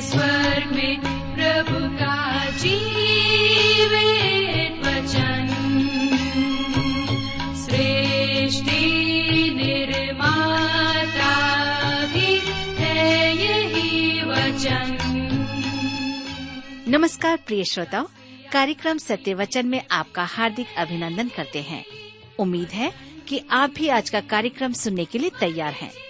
स्वर्ग में प्रभु का वचन। सृष्टि निर्माता भी है यही वचन। नमस्कार प्रिय श्रोताओ, कार्यक्रम सत्य वचन में आपका हार्दिक अभिनंदन करते हैं। उम्मीद है कि आप भी आज का कार्यक्रम सुनने के लिए तैयार हैं।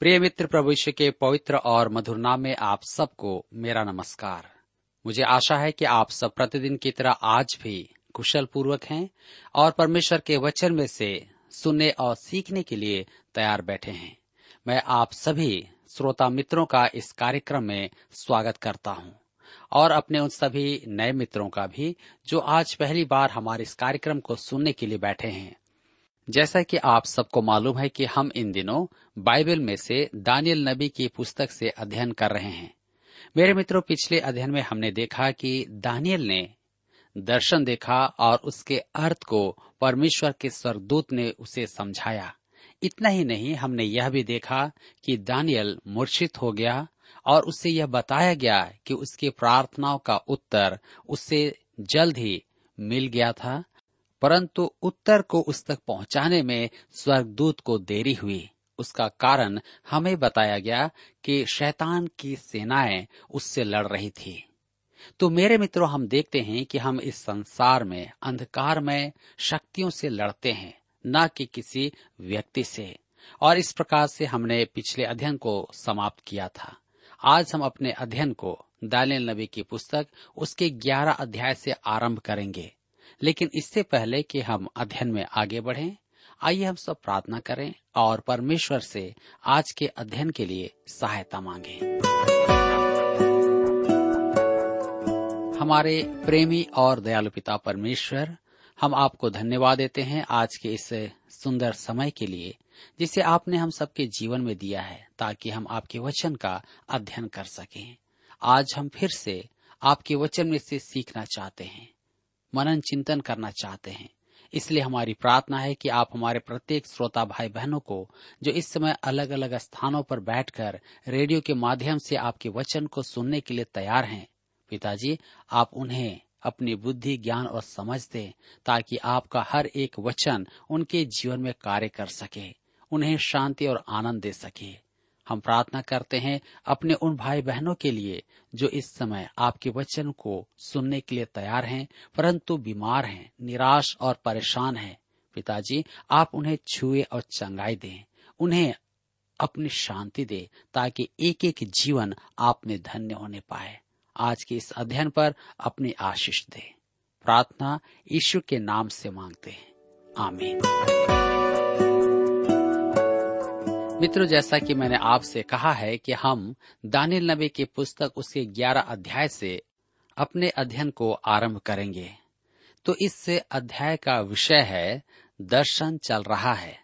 प्रिय मित्र प्रभु यीशु के पवित्र और मधुर नाम में आप सबको मेरा नमस्कार। मुझे आशा है कि आप सब प्रतिदिन की तरह आज भी कुशल पूर्वक हैं और परमेश्वर के वचन में से सुनने और सीखने के लिए तैयार बैठे हैं। मैं आप सभी श्रोता मित्रों का इस कार्यक्रम में स्वागत करता हूँ और अपने उन सभी नए मित्रों का भी, जो आज पहली बार हमारे इस कार्यक्रम को सुनने के लिए बैठे हैं। जैसा कि आप सबको मालूम है कि हम इन दिनों बाइबल में से दानियल नबी की पुस्तक से अध्ययन कर रहे हैं। मेरे मित्रों, पिछले अध्ययन में हमने देखा कि दानियल ने दर्शन देखा और उसके अर्थ को परमेश्वर के स्वर्गदूत ने उसे समझाया। इतना ही नहीं, हमने यह भी देखा कि दानियल मूर्छित हो गया और उसे यह बताया गया कि उसकी प्रार्थनाओं का उत्तर उससे जल्द ही मिल गया था। परंतु उत्तर को उस तक पहुँचाने में स्वर्गदूत को देरी हुई। उसका कारण हमें बताया गया कि शैतान की सेनाएँ उससे लड़ रही थी। तो मेरे मित्रों, हम देखते हैं कि हम इस संसार में, अंधकार में शक्तियों से लड़ते हैं, न कि किसी व्यक्ति से। और इस प्रकार से हमने पिछले अध्ययन को समाप्त किया था। आज हम अपने अध्ययन को दानियल नबी की पुस्तक, उसके ग्यारह अध्याय से आरंभ करेंगे। लेकिन इससे पहले कि हम अध्ययन में आगे बढ़ें, आइए हम सब प्रार्थना करें और परमेश्वर से आज के अध्ययन के लिए सहायता मांगे। हमारे प्रेमी और दयालु पिता परमेश्वर, हम आपको धन्यवाद देते हैं आज के इस सुंदर समय के लिए, जिसे आपने हम सबके जीवन में दिया है, ताकि हम आपके वचन का अध्ययन कर सकें। आज हम फिर से आपके वचन में से सीखना चाहते हैं। मनन चिंतन करना चाहते हैं। इसलिए हमारी प्रार्थना है कि आप हमारे प्रत्येक श्रोता भाई बहनों को, जो इस समय अलग अलग स्थानों पर बैठकर रेडियो के माध्यम से आपके वचन को सुनने के लिए तैयार हैं, पिताजी, आप उन्हें अपनी बुद्धि, ज्ञान और समझ दें, ताकि आपका हर एक वचन उनके जीवन में कार्य कर सके, उन्हें शांति और आनंद दे सके। हम प्रार्थना करते हैं अपने उन भाई बहनों के लिए, जो इस समय आपके वचन को सुनने के लिए तैयार हैं, परंतु बीमार हैं, निराश और परेशान हैं। पिताजी, आप उन्हें छुए और चंगाई दें। उन्हें अपनी शांति दे, ताकि एक एक जीवन आप में धन्य होने पाए। आज के इस अध्ययन पर अपनी आशीष दे। प्रार्थना ईश्वर के नाम से मांगते हैं। आमीन। मित्रों, जैसा कि मैंने आपसे कहा है कि हम दानिल नबी की पुस्तक उसके ग्यारह अध्याय से अपने अध्ययन को आरंभ करेंगे। तो इस अध्याय का विषय है, दर्शन चल रहा है,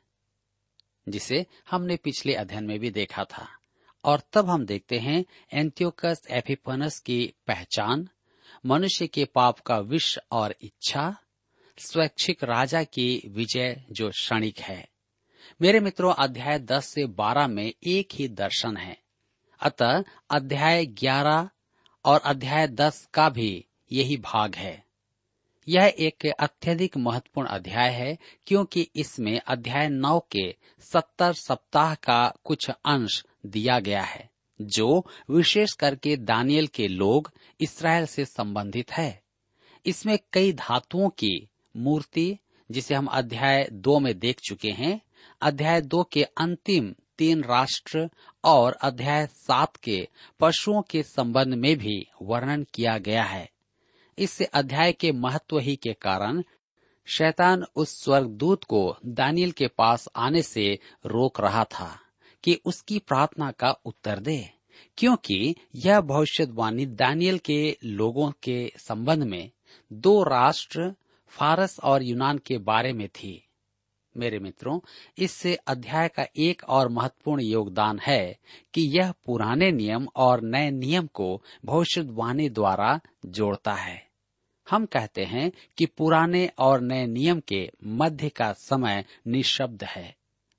जिसे हमने पिछले अध्ययन में भी देखा था। और तब हम देखते हैं एंत्योकस एफिपनस की पहचान, मनुष्य के पाप का विष और इच्छा, स्वैच्छिक राजा की विजय जो क्षणिक है। मेरे मित्रों, अध्याय 10 से 12 में एक ही दर्शन है। अतः अध्याय 11 और अध्याय 10 का भी यही भाग है। यह एक अत्यधिक महत्वपूर्ण अध्याय है, क्योंकि इसमें अध्याय 9 के 70 सप्ताह का कुछ अंश दिया गया है, जो विशेष करके दानियल के लोग इसराइल से संबंधित है। इसमें कई धातुओं की मूर्ति, जिसे हम अध्याय दो में देख चुके हैं अध्याय दो के अंतिम तीन राष्ट्र और अध्याय सात के पशुओं के संबंध में भी वर्णन किया गया है। इस अध्याय के महत्व ही के कारण शैतान उस स्वर्गदूत को दानियल के पास आने से रोक रहा था कि उसकी प्रार्थना का उत्तर दे, क्योंकि यह भविष्यवाणी दानियल के लोगों के संबंध में दो राष्ट्र, फारस और यूनान के बारे में थी। मेरे मित्रों, इससे अध्याय का एक और महत्वपूर्ण योगदान है कि यह पुराने नियम और नए नियम को भविष्यवाणी द्वारा जोड़ता है। हम कहते हैं कि पुराने और नए नियम के मध्य का समय निशब्द है,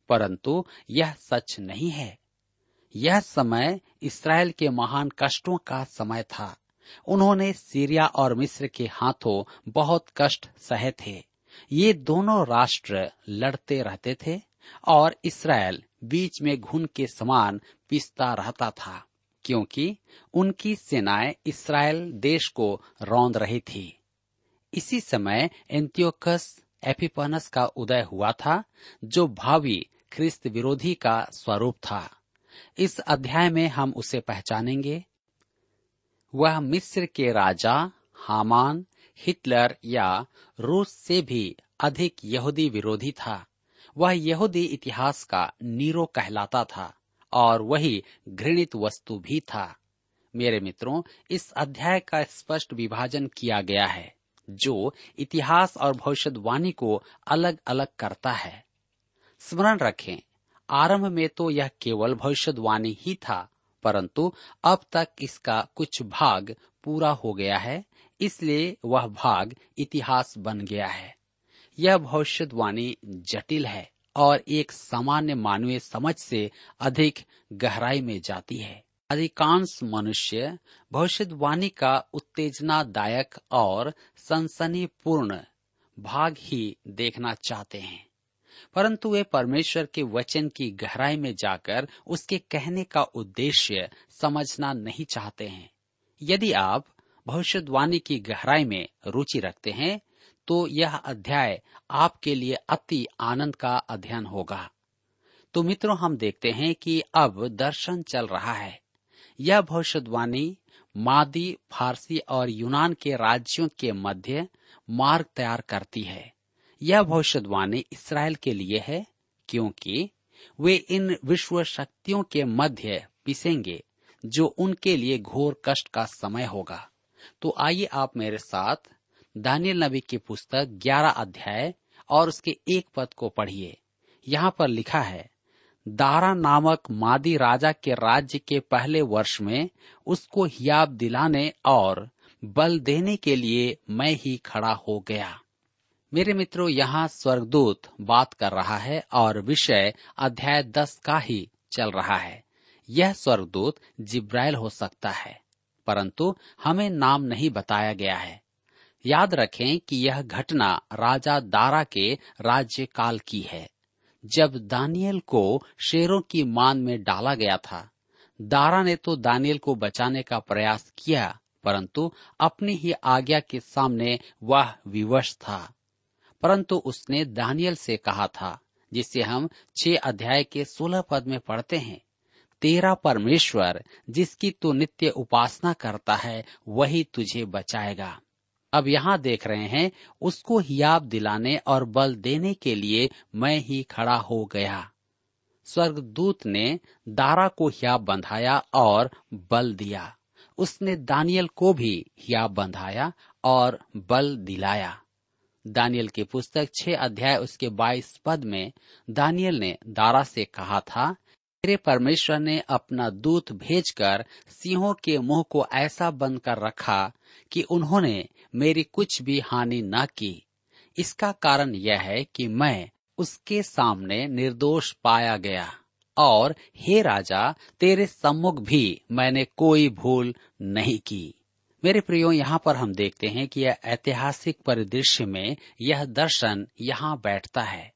परंतु यह सच नहीं है। यह समय इसराइल के महान कष्टों का समय था। उन्होंने सीरिया और मिस्र के हाथों बहुत कष्ट सहे थे। ये दोनों राष्ट्र लड़ते रहते थे और इसराइल बीच में घुन के समान पिसता रहता था, क्योंकि उनकी सेनाएँ इसराइल देश को रौंद रही थी। इसी समय एंतियोकस एपिपनस का उदय हुआ था, जो भावी ख्रिस्त विरोधी का स्वरूप था। इस अध्याय में हम उसे पहचानेंगे। वह मिस्र के राजा हामान हिटलर या रूस से भी अधिक यहूदी विरोधी था। वह यहूदी इतिहास का नीरो कहलाता था और वही घृणित वस्तु भी था। मेरे मित्रों, इस अध्याय का स्पष्ट विभाजन किया गया है, जो इतिहास और भविष्यवाणी को अलग अलग करता है। स्मरण रखें, आरंभ में तो यह केवल भविष्यवाणी ही था, परंतु अब तक इसका कुछ भाग पूरा हो गया है। इसलिए वह भाग इतिहास बन गया है। यह भविष्यवाणी जटिल है और एक सामान्य मानवीय समझ से अधिक गहराई में जाती है। अधिकांश मनुष्य भविष्यवाणी का उत्तेजनादायक और सनसनीपूर्ण भाग ही देखना चाहते हैं। परंतु वे परमेश्वर के वचन की गहराई में जाकर उसके कहने का उद्देश्य समझना नहीं चाहते हैं। यदि आप भविष्यवाणी की गहराई में रुचि रखते हैं तो यह अध्याय आपके लिए अति आनंद का अध्ययन होगा। तो मित्रों, हम देखते हैं कि अब दर्शन चल रहा है। यह भविष्यवाणी मादी, फारसी और यूनान के राज्यों के मध्य मार्ग तैयार करती है। यह भविष्यवाणी इसराइल के लिए है, क्योंकि वे इन विश्व शक्तियों के मध्य पिसेंगे, जो उनके लिए घोर कष्ट का समय होगा। तो आइए आप मेरे साथ दानियल नबी की पुस्तक 11 अध्याय और उसके एक पद को पढ़िए। यहाँ पर लिखा है, दारा नामक मादी राजा के राज्य के पहले वर्ष में उसको हियाब दिलाने और बल देने के लिए मैं ही खड़ा हो गया। मेरे मित्रों, यहाँ स्वर्गदूत बात कर रहा है और विषय अध्याय दस का ही चल रहा है। यह स्वर्गदूत जिब्राइल हो सकता है। परंतु हमें नाम नहीं बताया गया है। याद रखें कि यह घटना राजा दारा के राज्य काल की है, जब दानियल को शेरों की मान में डाला गया था। दारा ने तो दानियल को बचाने का प्रयास किया, परंतु अपनी ही आज्ञा के सामने वह विवश था। परंतु उसने दानियल से कहा था, जिसे हम छह अध्याय के सोलह पद में पढ़ते हैं। तेरा परमेश्वर, जिसकी तू नित्य उपासना करता है, वही तुझे बचाएगा। अब यहाँ देख रहे हैं, उसको हियाब दिलाने और बल देने के लिए मैं ही खड़ा हो गया। स्वर्गदूत ने दारा को हियाब बंधाया और बल दिया। उसने दानियल को भी हियाब बंधाया और बल दिलाया। दानियल की पुस्तक छह अध्याय उसके बाईस पद में दानियल ने दारा से कहा था मेरे परमेश्वर ने अपना दूत भेजकर सिंहों के मुँह को ऐसा बंद कर रखा कि उन्होंने मेरी कुछ भी हानि न की। इसका कारण यह है कि मैं उसके सामने निर्दोष पाया गया। और हे राजा, तेरे सम्मुख भी मैंने कोई भूल नहीं की। मेरे प्रियो, यहाँ पर हम देखते हैं कि यह ऐतिहासिक परिदृश्य में यह दर्शन यहाँ बैठता है।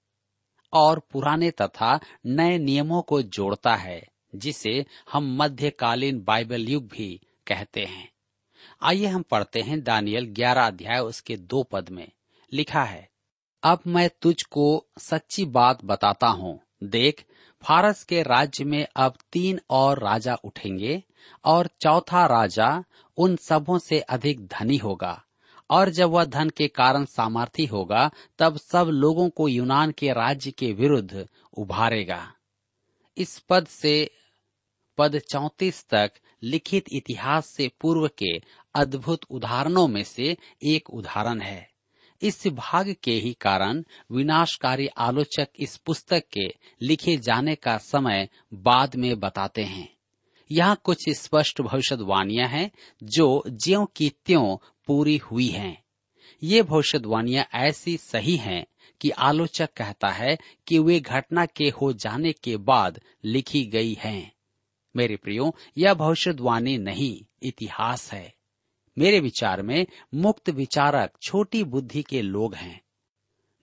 और पुराने तथा नए नियमों को जोड़ता है, जिसे हम मध्यकालीन बाइबल युग भी कहते हैं। आइए हम पढ़ते हैं दानियल ग्यारह अध्याय उसके दो पद में। लिखा है, अब मैं तुझको सच्ची बात बताता हूँ। देख, फारस के राज्य में अब तीन और राजा उठेंगे, और चौथा राजा उन सबों से अधिक धनी होगा। और जब वह धन के कारण सामर्थी होगा, तब सब लोगों को यूनान के राज्य के विरुद्ध उभारेगा। इस पद से, पद चौतीस तक लिखित इतिहास से पूर्व के अद्भुत उदाहरणों में से एक उदाहरण है। इस भाग के ही कारण विनाशकारी आलोचक इस पुस्तक के लिखे जाने का समय बाद में बताते हैं। यहाँ कुछ स्पष्ट भविष्यवाणियाँ हैं, जो ज्यो की त्यों पूरी हुई हैं। ये भविष्यवाणियाँ ऐसी सही हैं कि आलोचक कहता है कि वे घटना के हो जाने के बाद लिखी गई हैं। मेरे प्रियो, यह भविष्यवाणी नहीं, इतिहास है मेरे विचार में मुक्त विचारक छोटी बुद्धि के लोग हैं,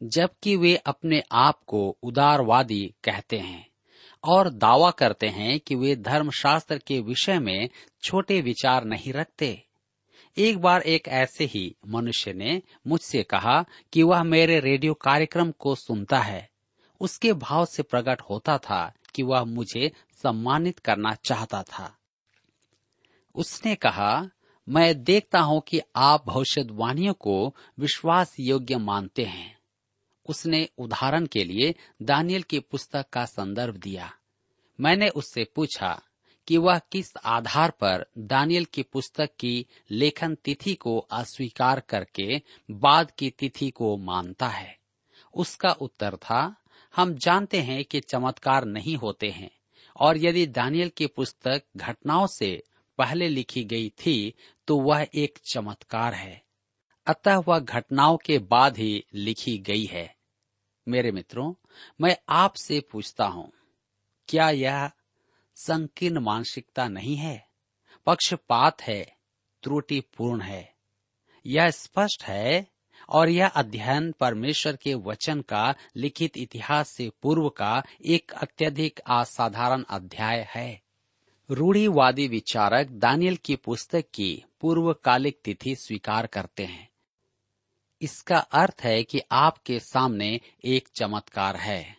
जबकि वे अपने आप को उदारवादी कहते हैं और दावा करते हैं कि वे धर्मशास्त्र के विषय में छोटे विचार नहीं रखते एक बार एक ऐसे ही मनुष्य ने मुझसे कहा कि वह मेरे रेडियो कार्यक्रम को सुनता है। उसके भाव से प्रकट होता था कि वह मुझे सम्मानित करना चाहता था। उसने कहा, मैं देखता हूँ कि आप भविष्यवाणियों को विश्वास योग्य मानते हैं। उसने उदाहरण के लिए दानियल की पुस्तक का संदर्भ दिया। मैंने उससे पूछा कि वह किस आधार पर दानियल की पुस्तक की लेखन तिथि को अस्वीकार करके बाद की तिथि को मानता है? उसका उत्तर था, हम जानते हैं कि चमत्कार नहीं होते हैं, और यदि दानियल की पुस्तक घटनाओं से पहले लिखी गई थी तो वह एक चमत्कार है। अतः वह घटनाओं के बाद ही लिखी गई है। मेरे मित्रों, मैं आपसे पूछता हूँ, क्या यह संकीर्ण मानसिकता नहीं है। पक्षपात है, त्रुटिपूर्ण है। यह स्पष्ट है और यह अध्ययन परमेश्वर के वचन का लिखित इतिहास से पूर्व का एक अत्यधिक असाधारण अध्याय है। रूढ़ीवादी विचारक दानियल की पुस्तक की पूर्वकालिक तिथि स्वीकार करते हैं। इसका अर्थ है कि आपके सामने एक चमत्कार है।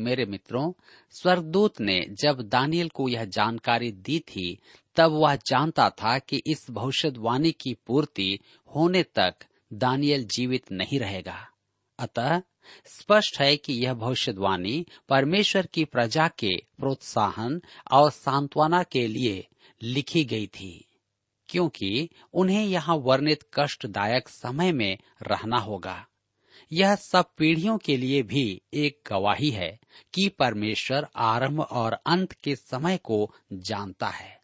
मेरे मित्रों, स्वर्गदूत ने जब दानियल को यह जानकारी दी थी, तब वह जानता था कि इस भविष्यवाणी की पूर्ति होने तक दानियल जीवित नहीं रहेगा। अतः स्पष्ट है कि यह भविष्यवाणी परमेश्वर की प्रजा के प्रोत्साहन और सांत्वना के लिए लिखी गई थी, क्योंकि उन्हें यहाँ वर्णित कष्टदायक समय में रहना होगा। यह सब पीढ़ियों के लिए भी एक गवाही है कि परमेश्वर आरंभ और अंत के समय को जानता है।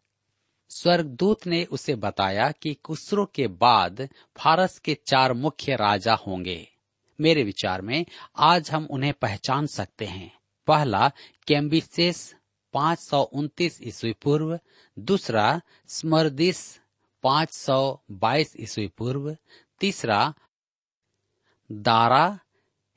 स्वर्गदूत ने उसे बताया कि कुसरो के बाद फारस के चार मुख्य राजा होंगे। मेरे विचार में आज हम उन्हें पहचान सकते हैं। पहला, कैम्बिसेस, पाँच सौ उन्तीस ईस्वी पूर्व। दूसरा, स्मरदिस, पाँच सौ बाईस ईस्वी पूर्व। तीसरा दारा,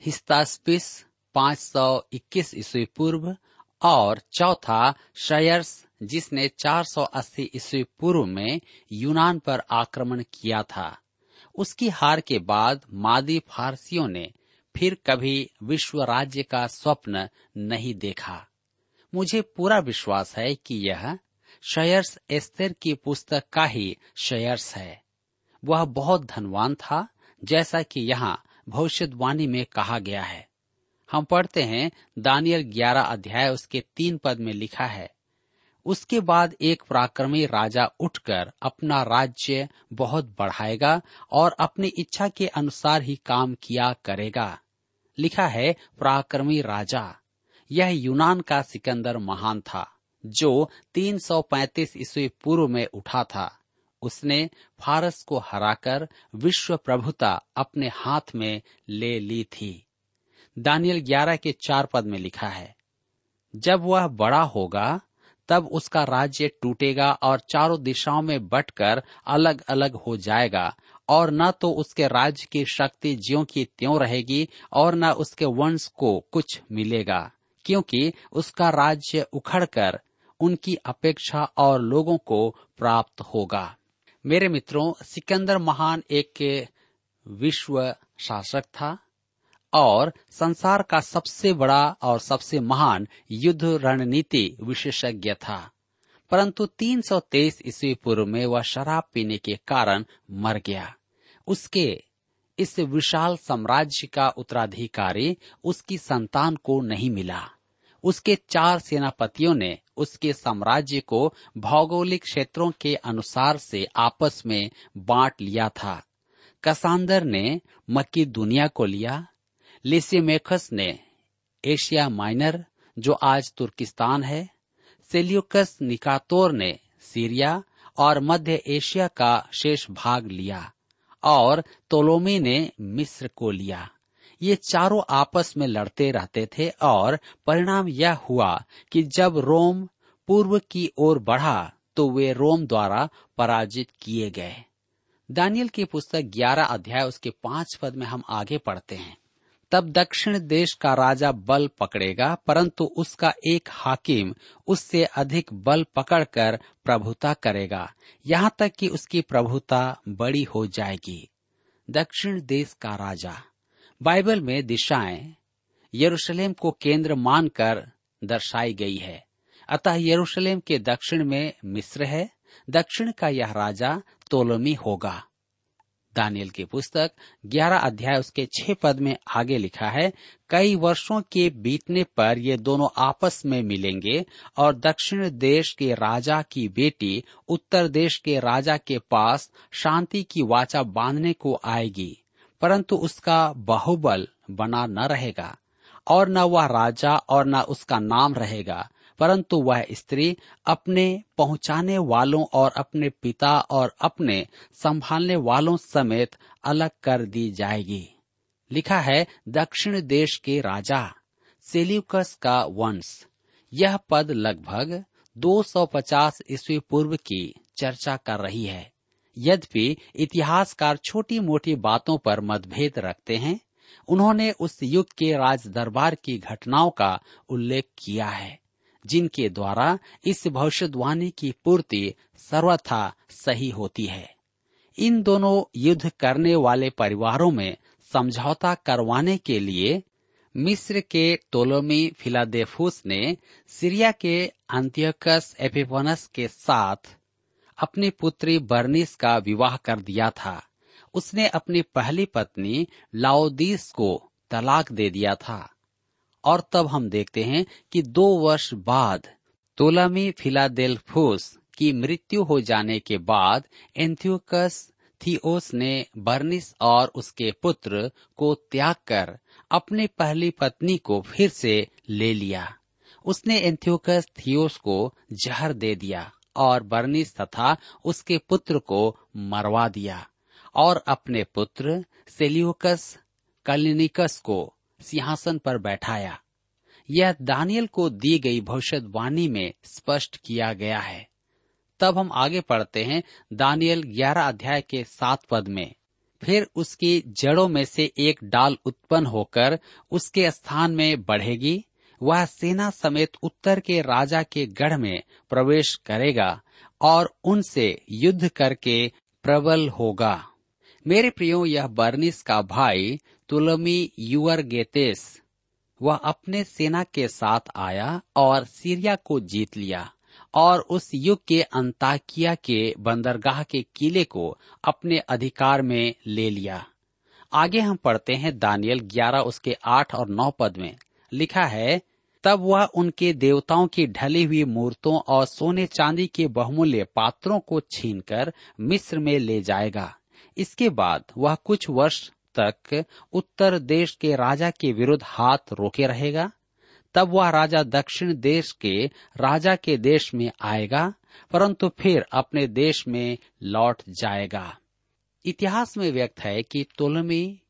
हिस्तास्पिस, पाँच सौ इक्कीस ईस्वी पूर्व और चौथा शयर्स जिसने 480 ईस्वी पूर्व में यूनान पर आक्रमण किया था। उसकी हार के बाद मादी फारसियों ने फिर कभी विश्व राज्य का स्वप्न नहीं देखा। मुझे पूरा विश्वास है कि यह शयर्स एस्तर की पुस्तक का ही शयर्स है। वह बहुत धनवान था, जैसा कि यहाँ भविष्यवाणी में कहा गया है। हम पढ़ते हैं दानियल ग्यारह अध्याय, उसके तीन पद में लिखा है, उसके बाद एक पराक्रमी राजा उठकर अपना राज्य बहुत बढ़ाएगा और अपनी इच्छा के अनुसार ही काम किया करेगा। लिखा है, पराक्रमी राजा, यह यूनान का सिकंदर महान था, जो 335 ईस्वी पूर्व में उठा था। उसने फारस को हराकर विश्व प्रभुता अपने हाथ में ले ली थी। दानियल 11 के चार पद में लिखा है, जब वह बड़ा होगा, तब उसका राज्य टूटेगा और चारों दिशाओं में बटकर अलग अलग हो जाएगा, और न तो उसके राज्य की शक्ति ज्यो की त्यों रहेगी और न उसके वंश को कुछ मिलेगा, क्योंकि उसका राज्य उखड़कर उनकी अपेक्षा और लोगों को प्राप्त होगा। मेरे मित्रों, सिकंदर महान एक विश्व शासक था और संसार का सबसे बड़ा और सबसे महान युद्ध रणनीति विशेषज्ञ था। परंतु 323 ईस्वी पूर्व में वह शराब पीने के कारण मर गया। उसके इस विशाल साम्राज्य का उत्तराधिकारी उसकी संतान को नहीं मिला। उसके चार सेनापतियों ने उसके साम्राज्य को भौगोलिक क्षेत्रों के अनुसार से आपस में बांट लिया था। कसांदर ने मक्की दुनिया को लिया। लिसिमेखस ने एशिया माइनर, जो आज तुर्किस्तान है। सेल्यूकस निकातोर ने सीरिया और मध्य एशिया का शेष भाग लिया और तोलोमी ने मिस्र को लिया। ये चारों आपस में लड़ते रहते थे और परिणाम यह हुआ कि जब रोम पूर्व की ओर बढ़ा तो वे रोम द्वारा पराजित किए गए। दानियल की पुस्तक 11 अध्याय, उसके पाँच पद में हम आगे पढ़ते हैं। तब दक्षिण देश का राजा बल पकड़ेगा, परंतु उसका एक हाकिम उससे अधिक बल पकड़कर प्रभुता करेगा। यहाँ तक कि उसकी प्रभुता बड़ी हो जाएगी। दक्षिण देश का राजा। बाइबल में दिशाएँ यरूशलेम को केंद्र मानकर दर्शाई गई है। अतः यरूशलेम के दक्षिण में मिस्र है, दक्षिण का यह राजा तोलोमी होगा। दानियल की पुस्तक 11 अध्याय उसके छह पद में आगे लिखा है, कई वर्षों के बीतने पर ये दोनों आपस में मिलेंगे और दक्षिण देश के राजा की बेटी उत्तर देश के राजा के पास शांति की वाचा बांधने को आएगी। परंतु उसका बाहुबल बना न रहेगा, और न वह राजा और न उसका नाम रहेगा, परंतु वह स्त्री अपने पहुँचाने वालों और अपने पिता और अपने संभालने वालों समेत अलग कर दी जाएगी। लिखा है, दक्षिण देश के राजा, सेल्यूकस का वंश। यह पद लगभग 250 ईस्वी पूर्व की चर्चा कर रही है। यद्यपि इतिहासकार छोटी मोटी बातों पर मतभेद रखते हैं, उन्होंने उस युग के राज दरबार की घटनाओं का उल्लेख किया है, जिनके द्वारा इस भविष्यवाणी की पूर्ति सर्वथा सही होती है। इन दोनों युद्ध करने वाले परिवारों में समझौता करवाने के लिए मिस्र के टोलोमी फिलाडेफुस ने सीरिया के अंत्यकस एपिपनस के साथ अपनी पुत्री बर्निस का विवाह कर दिया था। उसने अपनी पहली पत्नी लाओदीस को तलाक दे दिया था। और तब हम देखते हैं कि दो वर्ष बाद तोलामी फिलाडेल्फोस की मृत्यु हो जाने के बाद एंथियोकस थियोस ने बर्निस और उसके पुत्र को त्याग कर अपनी पहली पत्नी को फिर से ले लिया। उसने एंथियोकस थियोस को जहर दे दिया। और बर्निस तथा उसके पुत्र को मरवा दिया और अपने पुत्र सेल्यूकस, कलिनिकस को सिंहासन पर बैठाया। यह दानियल को दी गई भविष्यवाणी में स्पष्ट किया गया है। तब हम आगे पढ़ते हैं दानियल ग्यारह अध्याय के सात पद में। फिर उसकी जड़ों में से एक डाल उत्पन्न होकर उसके स्थान में बढ़ेगी। वह सेना समेत उत्तर के राजा के गढ़ में प्रवेश करेगा और उनसे युद्ध करके प्रबल होगा। मेरे प्रियो, यह बर्निस का भाई तुलमी युवर गेतेस वह अपने सेना के साथ आया और सीरिया को जीत लिया और उस युग के अंताकिया के बंदरगाह के किले को अपने अधिकार में ले लिया। आगे हम पढ़ते हैं दानियल ग्यारह उसके आठ और नौ पद में। लिखा है, तब वह उनके देवताओं की ढली हुई मूर्तों और सोने चांदी के बहुमूल्य पात्रों को छीनकर मिस्र में ले जाएगा। इसके बाद वह कुछ वर्ष तक उत्तर देश के राजा के विरुद्ध हाथ रोके रहेगा। तब वह राजा दक्षिण देश के राजा के देश में आएगा, परंतु फिर अपने देश में लौट जाएगा। इतिहास में व्यक्त है कि तोलमी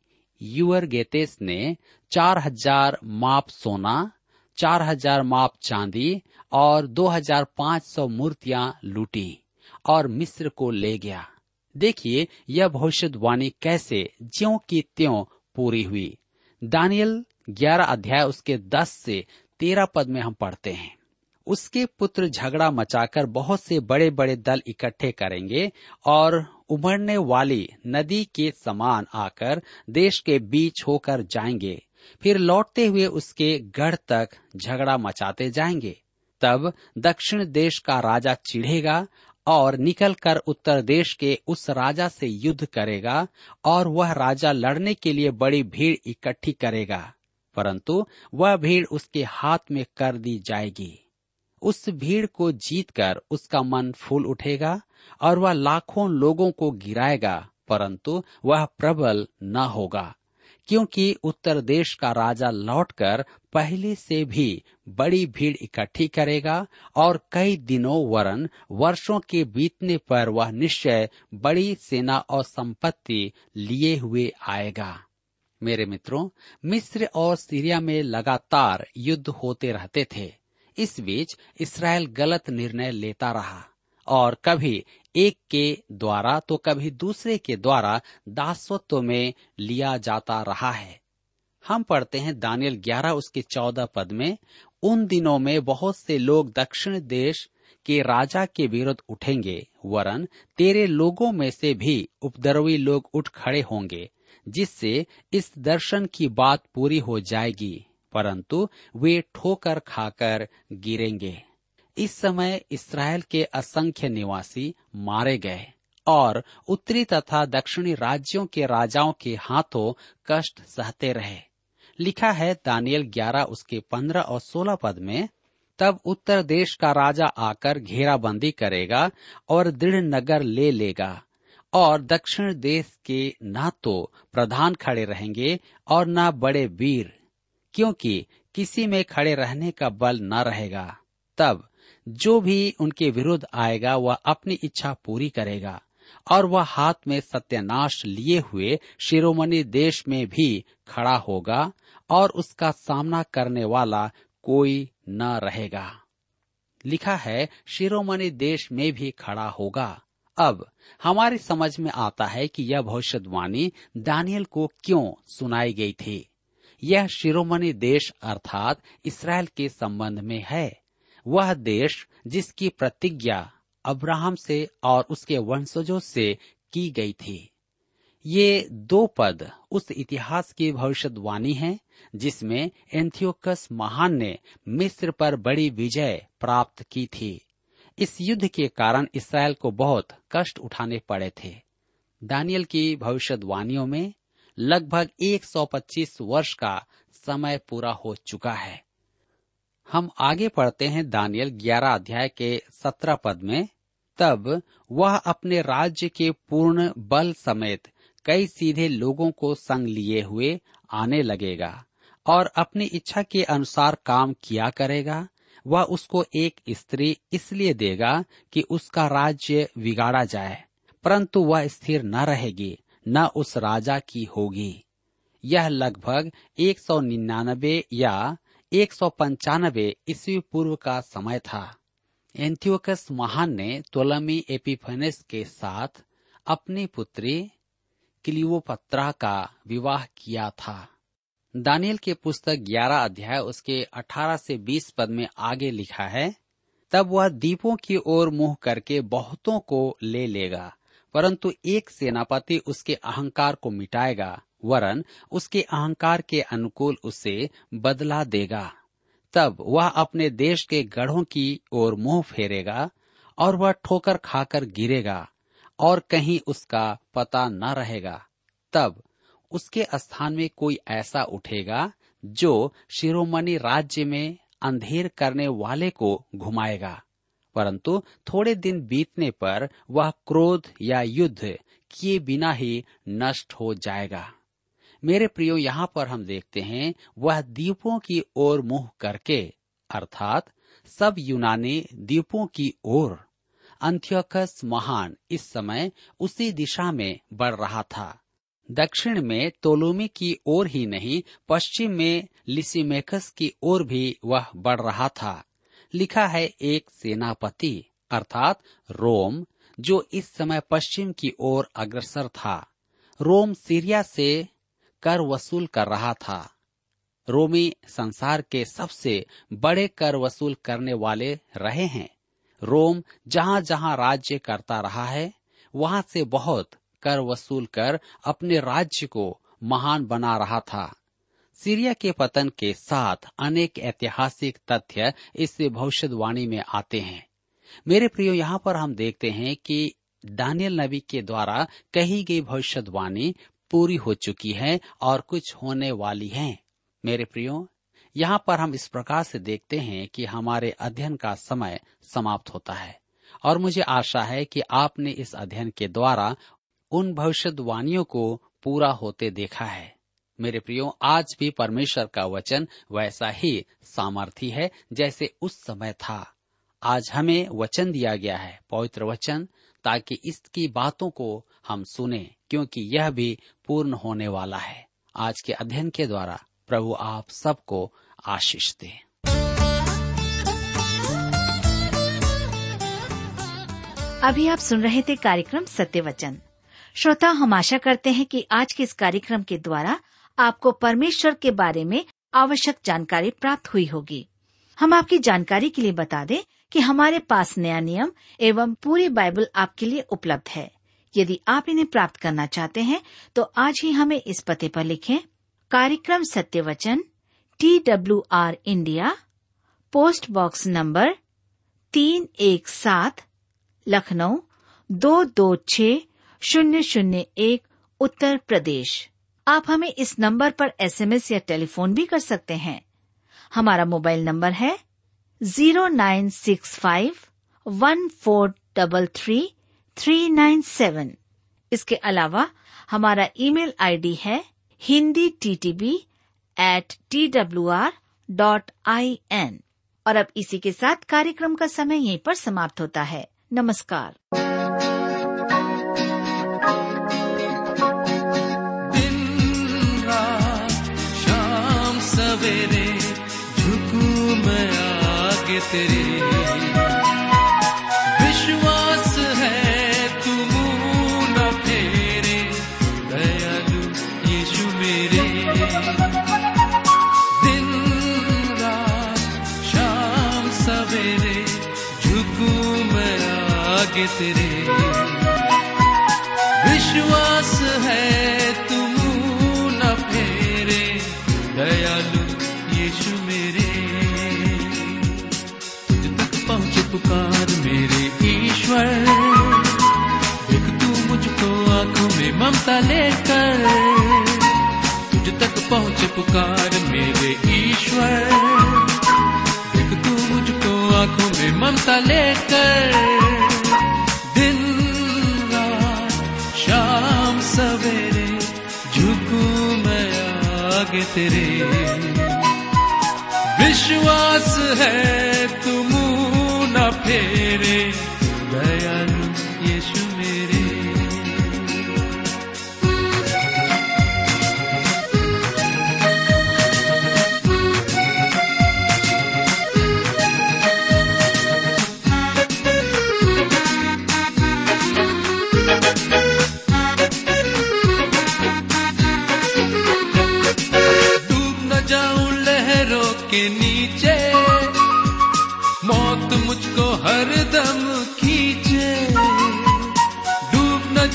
यूर गेतेस ने चार हज़ार माप सोना, चार हज़ार माप चांदी और दो हज़ार पाँच सौ मूर्तियाँ लूटी और मिस्र को ले गया। देखिए यह भविष्यवाणी कैसे ज्यो की त्यों पूरी हुई। दानियल ग्यारह अध्याय उसके दस से तेरह पद में हम पढ़ते हैं। उसके पुत्र झगड़ा मचाकर बहुत से बड़े बड़े दल इकट्ठे करेंगे और उमड़ने वाली नदी के समान आकर देश के बीच होकर जाएँगे। फिर लौटते हुए उसके गढ़ तक झगड़ा मचाते जाएँगे। तब दक्षिण देश का राजा चिढ़ेगा और निकलकर उत्तर देश के उस राजा से युद्ध करेगा और वह राजा लड़ने के लिए बड़ी भीड़ इकट्ठी करेगा, परंतु वह भीड़ उसके हाथ में कर दी जाएगी। उस भीड़ को जीतकर उसका मन फूल उठेगा और वह लाखों लोगों को गिराएगा, परंतु वह प्रबल न होगा, क्योंकि उत्तर देश का राजा लौटकर पहले से भी बड़ी भीड़ इकट्ठी करेगा और कई दिनों वरन वर्षों के बीतने पर वह निश्चय बड़ी सेना और संपत्ति लिए हुए आएगा। मेरे मित्रों, मिस्र और सीरिया में लगातार युद्ध होते रहते थे। इस बीच इसराइल गलत निर्णय लेता रहा और कभी एक के द्वारा तो कभी दूसरे के द्वारा दासत्व में लिया जाता रहा है। हम पढ़ते हैं दानियल ग्यारह उसके चौदह पद में, उन दिनों में बहुत से लोग दक्षिण देश के राजा के विरुद्ध उठेंगे, वरन तेरे लोगों में से भी उपद्रवी लोग उठ खड़े होंगे, जिससे इस दर्शन की बात पूरी हो जाएगी। परंतु वे ठोकर खाकर गिरेंगे। इस समय इसराइल के असंख्य निवासी मारे गए और उत्तरी तथा दक्षिणी राज्यों के राजाओं के हाथों कष्ट सहते रहे। लिखा है दानियल ग्यारह उसके पंद्रह और सोलह पद में, तब उत्तर देश का राजा आकर घेराबंदी करेगा और दृढ़ नगर ले लेगा और दक्षिण देश के न तो प्रधान खड़े रहेंगे और न बड़े वीर। क्योंकि किसी में खड़े रहने का बल न रहेगा, तब जो भी उनके विरुद्ध आएगा, वह अपनी इच्छा पूरी करेगा, और वह हाथ में सत्यानाश लिए हुए शिरोमणि देश में भी खड़ा होगा, और उसका सामना करने वाला कोई न रहेगा। लिखा है, शिरोमणि देश में भी खड़ा होगा। अब हमारी समझ में आता है कि यह भविष्यवाणी दानियल को क्यों सुनाई गई थी। यह शिरोमणि देश अर्थात इसराइल के संबंध में है। वह देश जिसकी प्रतिज्ञा अब्राहम से और उसके वंशजों से की गई थी। ये दो पद उस इतिहास की भविष्यवाणी है, जिसमें एंथियोकस महान ने मिस्र पर बड़ी विजय प्राप्त की थी। इस युद्ध के कारण इसराइल को बहुत कष्ट उठाने पड़े थे। दानियल की भविष्यवाणियों में लगभग 125 वर्ष का समय पूरा हो चुका है। हम आगे पढ़ते हैं दानियल 11 अध्याय के 17 पद में। तब वह अपने राज्य के पूर्ण बल समेत कई सीधे लोगों को संग लिए हुए आने लगेगा और अपनी इच्छा के अनुसार काम किया करेगा। वह उसको एक स्त्री इसलिए देगा कि उसका राज्य बिगाड़ा जाए, परंतु वह स्थिर न रहेगी। न उस राजा की होगी। यह लगभग एक सौ निन्यानबे या एक सौ पंचानबे ईस्वी पूर्व का समय था। एंथियोकस महान ने तोलमी एपिफेनेस के साथ अपनी पुत्री क्लियोपत्रा का विवाह किया था। दानियल के पुस्तक 11 अध्याय उसके 18 से 20 पद में आगे लिखा है, तब वह दीपों की ओर मुँह करके बहुतों को ले लेगा। परंतु एक सेनापति उसके अहंकार को मिटाएगा, वरन उसके अहंकार के अनुकूल उसे बदला देगा। तब वह अपने देश के गढ़ों की ओर मुँह फेरेगा और वह ठोकर खाकर गिरेगा और कहीं उसका पता न रहेगा। तब उसके स्थान में कोई ऐसा उठेगा जो शिरोमणि राज्य में अंधेर करने वाले को घुमाएगा। परंतु थोड़े दिन बीतने पर वह क्रोध या युद्ध किए बिना ही नष्ट हो जाएगा। मेरे प्रियो, यहाँ पर हम देखते हैं वह दीपों की ओर मुँह करके, अर्थात सब यूनानी दीपों की ओर अंत्योकस महान इस समय उसी दिशा में बढ़ रहा था। दक्षिण में तोलोमी की ओर ही नहीं, पश्चिम में लिसिमेकस की ओर भी वह बढ़ रहा था। लिखा है एक सेनापति, अर्थात रोम, जो इस समय पश्चिम की ओर अग्रसर था। रोम सीरिया से कर वसूल कर रहा था। रोमी संसार के सबसे बड़े कर वसूल करने वाले रहे हैं। रोम जहाँ जहाँ राज्य करता रहा है, वहाँ से बहुत कर वसूल कर अपने राज्य को महान बना रहा था। सीरिया के पतन के साथ अनेक ऐतिहासिक तथ्य इस भविष्यवाणी में आते हैं। मेरे प्रियो, यहाँ पर हम देखते हैं कि दानियल नबी के द्वारा कही गई भविष्यवाणी पूरी हो चुकी है और कुछ होने वाली है। मेरे प्रियो, यहाँ पर हम इस प्रकार से देखते हैं कि हमारे अध्ययन का समय समाप्त होता है और मुझे आशा है कि आपने इस अध्ययन के द्वारा उन भविष्यवाणियों को पूरा होते देखा है। मेरे प्रियो, आज भी परमेश्वर का वचन वैसा ही सामर्थी है जैसे उस समय था। आज हमें वचन दिया गया है, पवित्र वचन, ताकि इसकी बातों को हम सुने, क्योंकि यह भी पूर्ण होने वाला है। आज के अध्ययन के द्वारा प्रभु आप सबको आशीष दे। अभी आप सुन रहे थे कार्यक्रम सत्य वचन। श्रोता, हम आशा करते हैं कि आज के इस कार्यक्रम के द्वारा आपको परमेश्वर के बारे में आवश्यक जानकारी प्राप्त हुई होगी। हम आपकी जानकारी के लिए बता दें कि हमारे पास नया नियम एवं पूरी बाइबल आपके लिए उपलब्ध है। यदि आप इन्हें प्राप्त करना चाहते हैं तो आज ही हमें इस पते पर लिखें, कार्यक्रम Satya Vachan T W R India, post box number तीन एक सात, लखनऊ, दो दो छ शून्य शून्य एक, उत्तर प्रदेश। आप हमें इस नंबर पर एसएमएस या टेलीफोन भी कर सकते हैं। हमारा मोबाइल नंबर है zero nine six five one four double three three nine seven. इसके अलावा हमारा ईमेल आईडी है Hindi T T B at T W R dot I N. और अब इसी के साथ कार्यक्रम का समय यहीं पर समाप्त होता है। नमस्कार। आगे तेरे। विश्वास है तुम न फेरे। दयालु यीशु मेरे। दिन, रात, शाम, सवेरे, झुकू मैं आगे तेरे। में लेकर तुझ तक पहुँचे पुकार मेरे ईश्वर। देख तू मुझको आँखों में ममता लेकर दिन, रात, शाम, सवेरे झुकू मैं आगे तेरे। विश्वास है तुम न फेरे।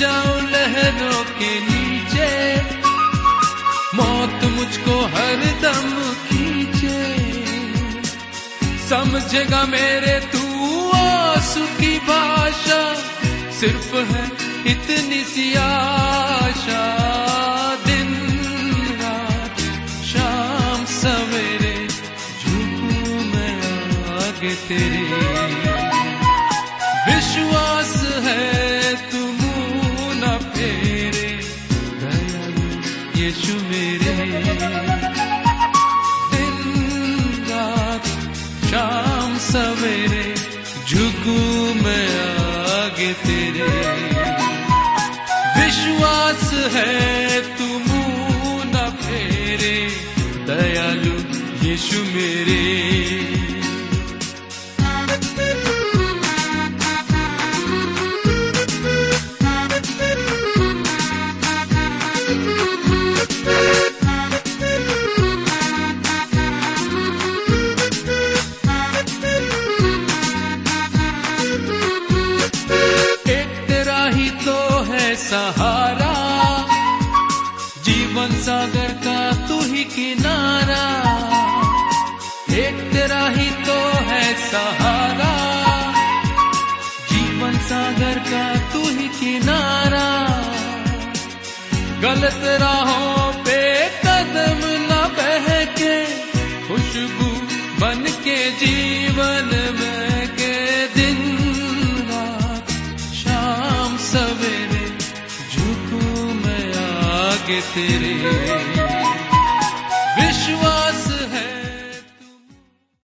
जाऊँ लहरों के नीचे। मौत मुझको हर दम खींचे। समझेगा मेरे तू आँसू की भाषा। सिर्फ़ है इतनी सी आशा। दिन, रात, शाम झुकू तेरे तेरे। विश्वास है तुम न फेरे। दयालु यीशु मेरे। तेरे